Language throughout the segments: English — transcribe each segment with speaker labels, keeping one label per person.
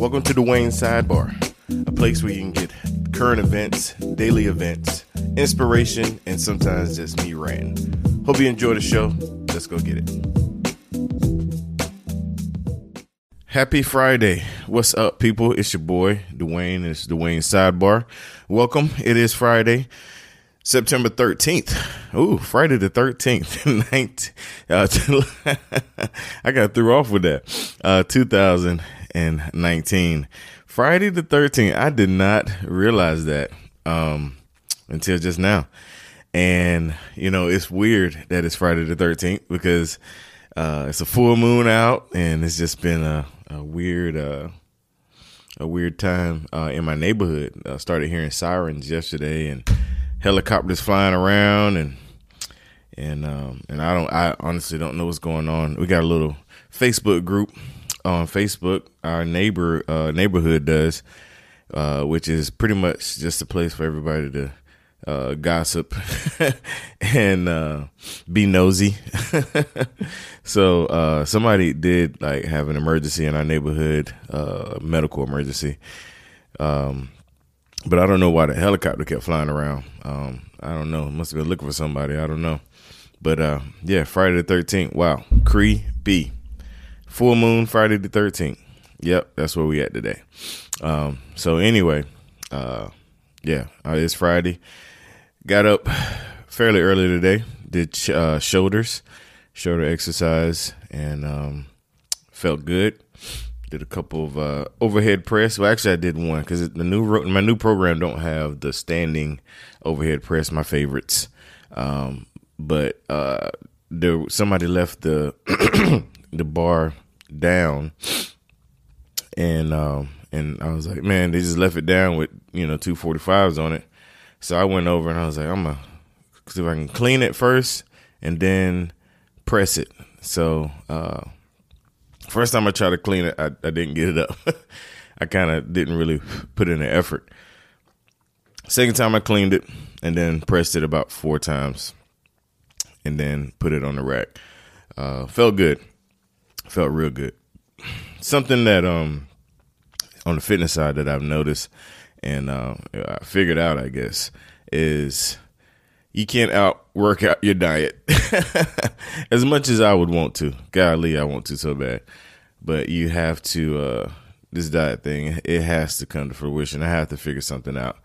Speaker 1: Welcome to the Wayne Sidebar, a place where you can get current events, daily events, inspiration, and sometimes just me ranting. Hope you enjoy the show. Let's go get it. Happy Friday. What's up, people? It's your boy, Dwayne. It's Dwayne Sidebar. Welcome. It is Friday. September 13th. Ooh, Friday the 13th. 19, uh, I got threw off with that. Uh, 2019. Friday the 13th. I did not realize that um, until just now. And, you know, it's weird that it's Friday the 13th because uh, it's a full moon out and it's just been a, a weird, uh, a weird time uh, in my neighborhood. I started hearing sirens yesterday and helicopters flying around and and um, and I don't I honestly don't know what's going on. We got a little Facebook group on Facebook. Our neighbor uh, neighborhood does, uh, which is pretty much just a place for everybody to uh, gossip and uh, be nosy. so uh, somebody did like have an emergency in our neighborhood, uh, medical emergency. Um, but I don't know why the helicopter kept flying around. Um, I don't know. Must have been looking for somebody. I don't know. But uh, yeah, Friday the thirteenth. Wow, creepy. Full moon, Friday the thirteenth. Yep, that's where we at today. Um, so anyway, uh, yeah, uh, it's Friday. Got up fairly early today. Did uh, shoulders, shoulder exercise, and um, felt good did a couple of uh, overhead press. Well, actually, I did one because the new my new program don't have the standing overhead press. My favorites, um, but uh, there somebody left the the bar down, and um, and I was like, man, they just left it down with you know two forty fives on it. So I went over and I was like, I'm gonna see if I can clean it first and then press it. So. Uh, First time I tried to clean it, I, I didn't get it up. I kind of didn't really put in the effort. Second time I cleaned it and then pressed it about four times and then put it on the rack. Uh, felt good. Felt real good. Something that um on the fitness side that I've noticed and uh, I figured out, I guess, is you can't outwork out your diet as much as I would want to. Golly, I want to so bad. But you have to uh this diet thing, it has to come to fruition. I have to figure something out.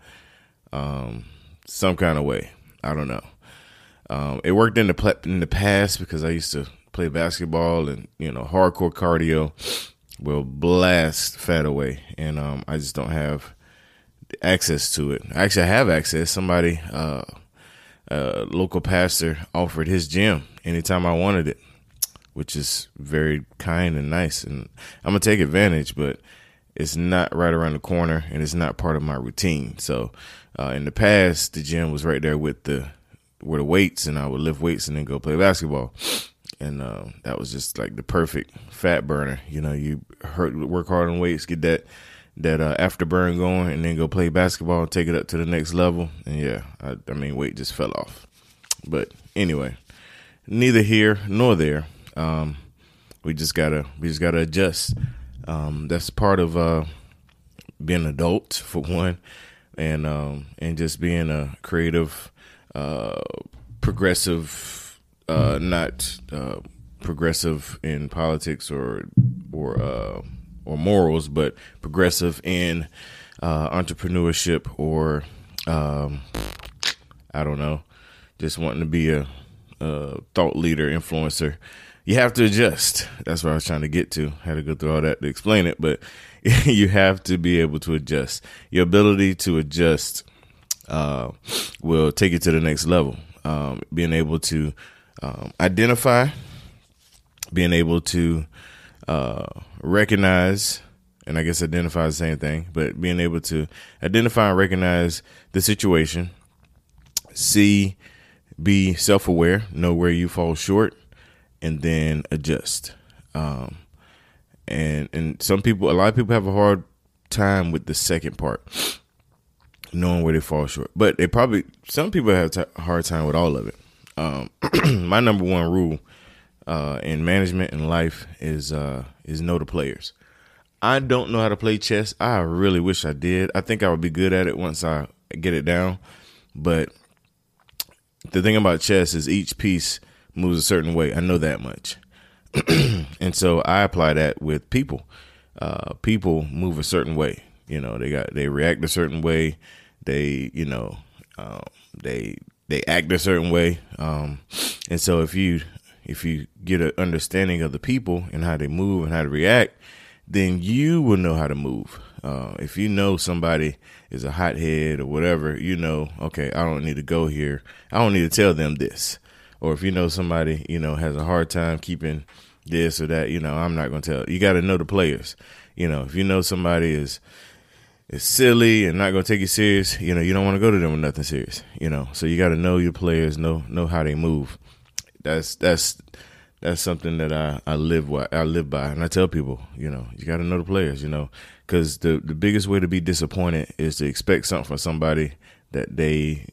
Speaker 1: Um some kind of way. I don't know. Um it worked in the in the past because I used to play basketball and, you know, hardcore cardio will blast fat away and um I just don't have access to it. Actually I have access. Somebody uh uh, local pastor offered his gym anytime I wanted it, which is very kind and nice. And I'm gonna take advantage, but it's not right around the corner, and it's not part of my routine. So, uh, in the past, the gym was right there with the where the weights, and I would lift weights and then go play basketball. And uh, that was just like the perfect fat burner. You know, you hurt, work hard on weights, get that that uh, afterburn going and then go play basketball and take it up to the next level. And yeah, I, I mean, weight just fell off. But anyway, neither here nor there. Um, we just gotta we just gotta adjust. Um, that's part of uh, being an adult for one, and um, and just being a creative, uh, progressive, uh, not uh, progressive in politics or or uh, or morals, but progressive in uh, entrepreneurship or um, I don't know, just wanting to be a, a, thought leader, influencer. You have to adjust. That's what I was trying to get to. I had to go through all that to explain it, but you have to be able to adjust. Your ability to adjust uh, will take you to the next level. Um, being able to um, identify, being able to uh, recognize and I guess identify the same thing, but being able to identify and recognize the situation, see, be self aware, know where you fall short, and then adjust. Um, and and some people, a lot of people have a hard time with the second part, knowing where they fall short. But they probably some people have a hard time with all of it. Um, my number one rule uh, in management and life is uh, is know the players. I don't know how to play chess. I really wish I did. I think I would be good at it once I get it down. But the thing about chess is each piece moves a certain way. I know that much. and so I apply that with people. Uh, people move a certain way. You know, they got they react a certain way. They, you know, uh, they they act a certain way. Um, and so if you if you get an understanding of the people and how they move and how to react, then you will know how to move. Uh, if you know somebody is a hothead or whatever, you know, okay, I don't need to go here. I don't need to tell them this. Or if you know somebody, you know, has a hard time keeping this or that, you know, I'm not going to tell. You got to know the players. You know, if you know somebody is is silly and not going to take you serious, you know, you don't want to go to them with nothing serious. You know, so you got to know your players, know know how they move. That's that's that's something that I I live by. I live by, and I tell people, you know, you got to know the players. You know, because the the biggest way to be disappointed is to expect something from somebody that they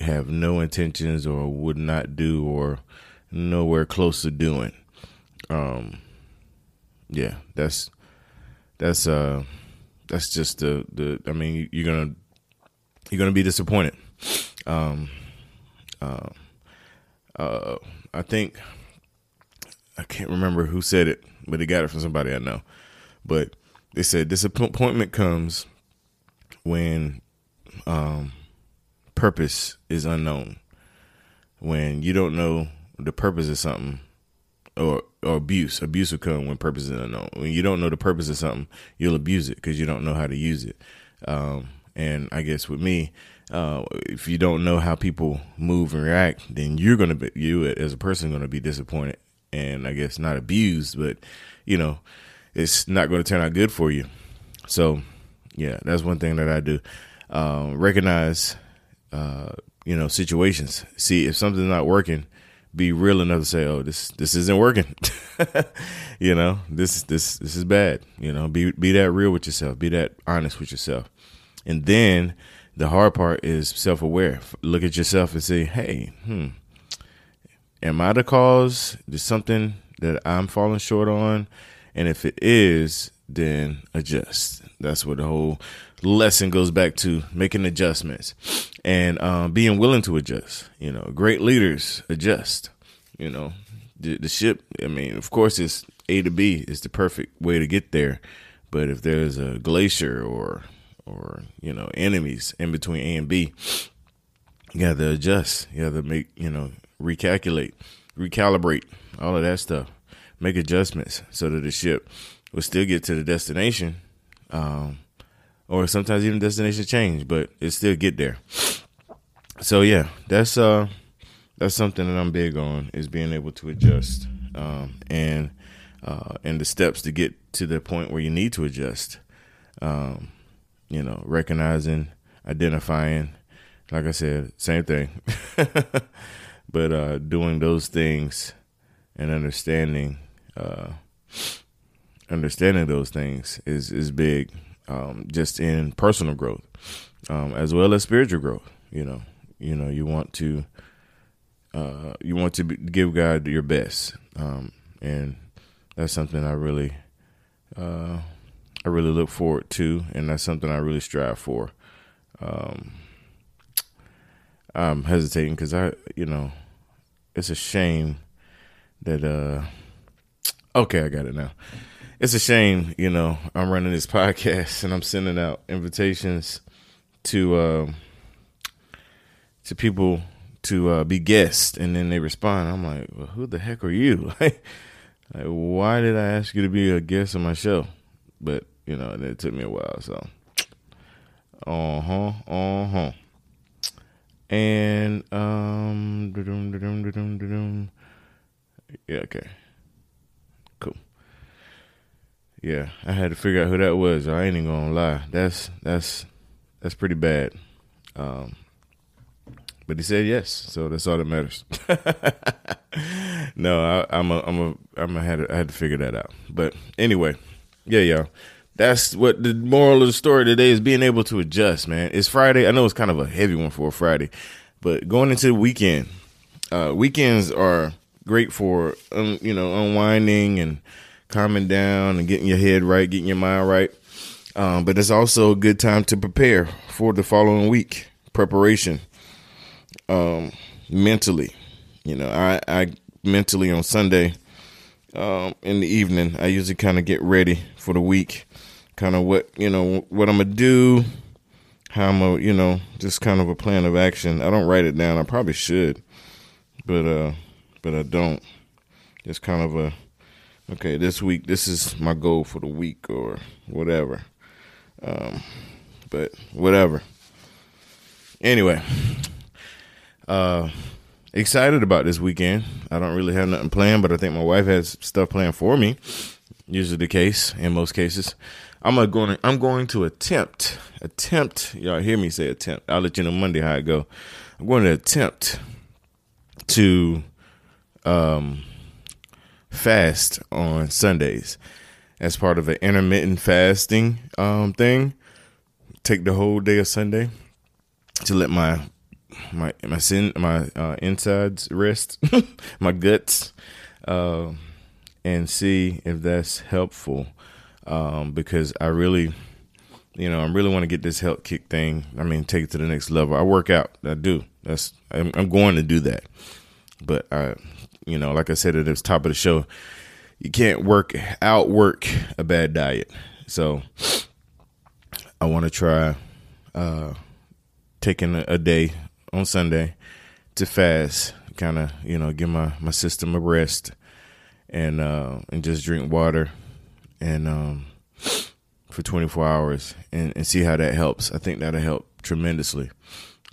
Speaker 1: have no intentions or would not do or nowhere close to doing. Um, yeah, that's that's uh that's just the the. I mean, you're gonna you're gonna be disappointed. Um, uh, uh, I think I can't remember who said it, but they got it from somebody I know. But they said disappointment comes when um, purpose is unknown. When you don't know the purpose of something, or or abuse. Abuse will come when purpose is unknown. When you don't know the purpose of something, you'll abuse it because you don't know how to use it. Um, and I guess with me, uh, if you don't know how people move and react, then you're gonna be you as a person gonna be disappointed and I guess not abused, but you know, it's not going to turn out good for you. So, yeah, that's one thing that I do. Um, recognize, uh, you know, situations. See if something's not working, be real enough to say, "Oh, this this isn't working." you know, this this this is bad. You know, be be that real with yourself. Be that honest with yourself. And then the hard part is self aware. Look at yourself and say, "Hey, hmm, am I the cause? Is something that I'm falling short on? And if it is, then adjust. That's what the whole lesson goes back to making adjustments and um, being willing to adjust. You know, great leaders adjust. You know, the, the ship, I mean, of course, it's A to B is the perfect way to get there. But if there's a glacier or, or, you know, enemies in between A and B, you got to adjust. You got to make, you know, recalculate, recalibrate, all of that stuff, make adjustments so that the ship will still get to the destination. Um, or sometimes even destination change, but it still get there. So yeah, that's uh that's something that I'm big on is being able to adjust um, and uh, and the steps to get to the point where you need to adjust. Um, you know, recognizing, identifying, like I said, same thing. but uh, doing those things and understanding uh, understanding those things is is big um, just in personal growth um, as well as spiritual growth you know you know you want to uh, you want to be, give God your best um, and that's something I really uh, I really look forward to and that's something I really strive for um, I'm hesitating because I, you know, it's a shame that uh okay, I got it now. It's a shame, you know, I'm running this podcast and I'm sending out invitations to uh, to people to uh, be guests, and then they respond. I'm like, well, who the heck are you? like, why did I ask you to be a guest on my show? But you know, and it took me a while. So, uh huh, uh huh. And um, yeah, okay, cool. Yeah, I had to figure out who that was. I ain't even gonna lie. That's that's that's pretty bad. Um, but he said yes, so that's all that matters. no, I, I'm a, I'm a, I'm a had to, I had to figure that out. But anyway, yeah, y'all that's what the moral of the story today is being able to adjust, man. It's Friday. I know it's kind of a heavy one for a Friday, but going into the weekend, uh, weekends are great for, um, you know, unwinding and calming down and getting your head right, getting your mind right. Um, but it's also a good time to prepare for the following week. Preparation, um, mentally. You know, I, I mentally on Sunday um, in the evening, I usually kind of get ready for the week, kind of what you know what I'm gonna do, how I'm gonna you know just kind of a plan of action. I don't write it down. I probably should, but uh, but I don't. It's kind of a okay. This week, this is my goal for the week or whatever. Um, but whatever. Anyway, uh, excited about this weekend. I don't really have nothing planned, but I think my wife has stuff planned for me. Usually the case in most cases. I'm going. I'm going to attempt. Attempt. Y'all hear me say attempt. I'll let you know Monday how it go. I'm going to attempt to um, fast on Sundays as part of an intermittent fasting um, thing. Take the whole day of Sunday to let my my my sin my uh, insides rest, my guts, uh, and see if that's helpful. Um, because I really, you know, I really want to get this health kick thing. I mean, take it to the next level. I work out. I do. That's I'm, I'm going to do that. But I, you know, like I said at the top of the show, you can't work outwork a bad diet. So I want to try uh, taking a, a, day on Sunday to fast, kind of you know give my my system a rest, and uh, and just drink water, and um, for 24 hours, and, and see how that helps. I think that'll help tremendously.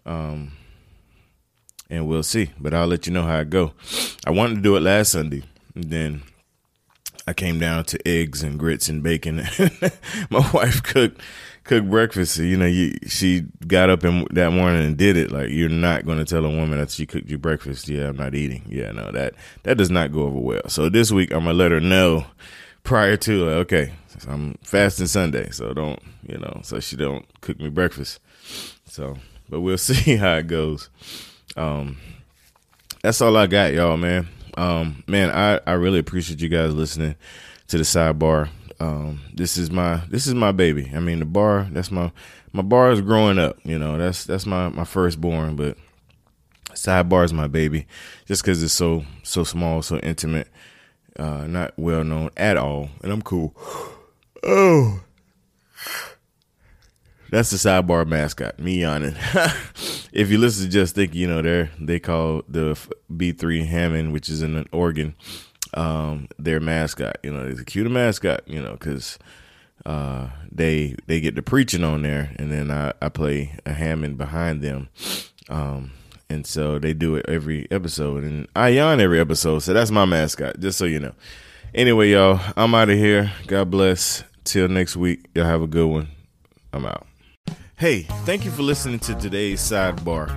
Speaker 1: Um, and we'll see. But I'll let you know how it go. I wanted to do it last Sunday, then I came down to eggs and grits and bacon. My wife cooked cooked breakfast. You know, you, she got up in that morning and did it. Like you're not going to tell a woman that she cooked you breakfast. Yeah, I'm not eating. Yeah, no, that that does not go over well. So this week I'm gonna let her know prior to like, okay, I'm fasting Sunday, so don't you know, so she don't cook me breakfast. So, but we'll see how it goes. Um, that's all I got, y'all, man. Um, man, I, I really appreciate you guys listening to the sidebar. Um, this is my this is my baby. I mean, the bar that's my my bar is growing up. You know, that's that's my my firstborn, but sidebar is my baby, just because it's so so small, so intimate, uh, not well known at all, and I'm cool. Oh, that's the sidebar mascot, me yawning. if you listen to Just Think, you know, they they call the B3 Hammond, which is in an organ, um, their mascot. You know, it's a cute mascot, you know, because uh, they they get the preaching on there, and then I, I play a Hammond behind them. Um, and so they do it every episode, and I yawn every episode. So that's my mascot, just so you know. Anyway, y'all, I'm out of here. God bless. Till next week. Y'all have a good one. I'm out. Hey, thank you for listening to today's sidebar.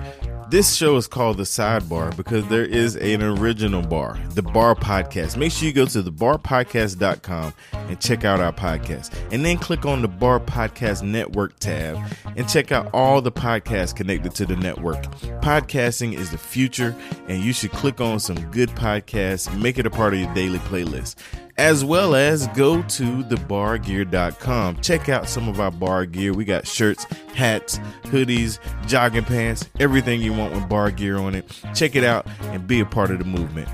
Speaker 1: This show is called The Sidebar because there is an original bar, The Bar Podcast. Make sure you go to thebarpodcast.com and check out our podcast. And then click on the Bar Podcast Network tab and check out all the podcasts connected to the network. Podcasting is the future, and you should click on some good podcasts, make it a part of your daily playlist as well as go to thebargear.com. Check out some of our bar gear. We got shirts, hats, hoodies, jogging pants, everything you want with bar gear on it. Check it out and be a part of the movement.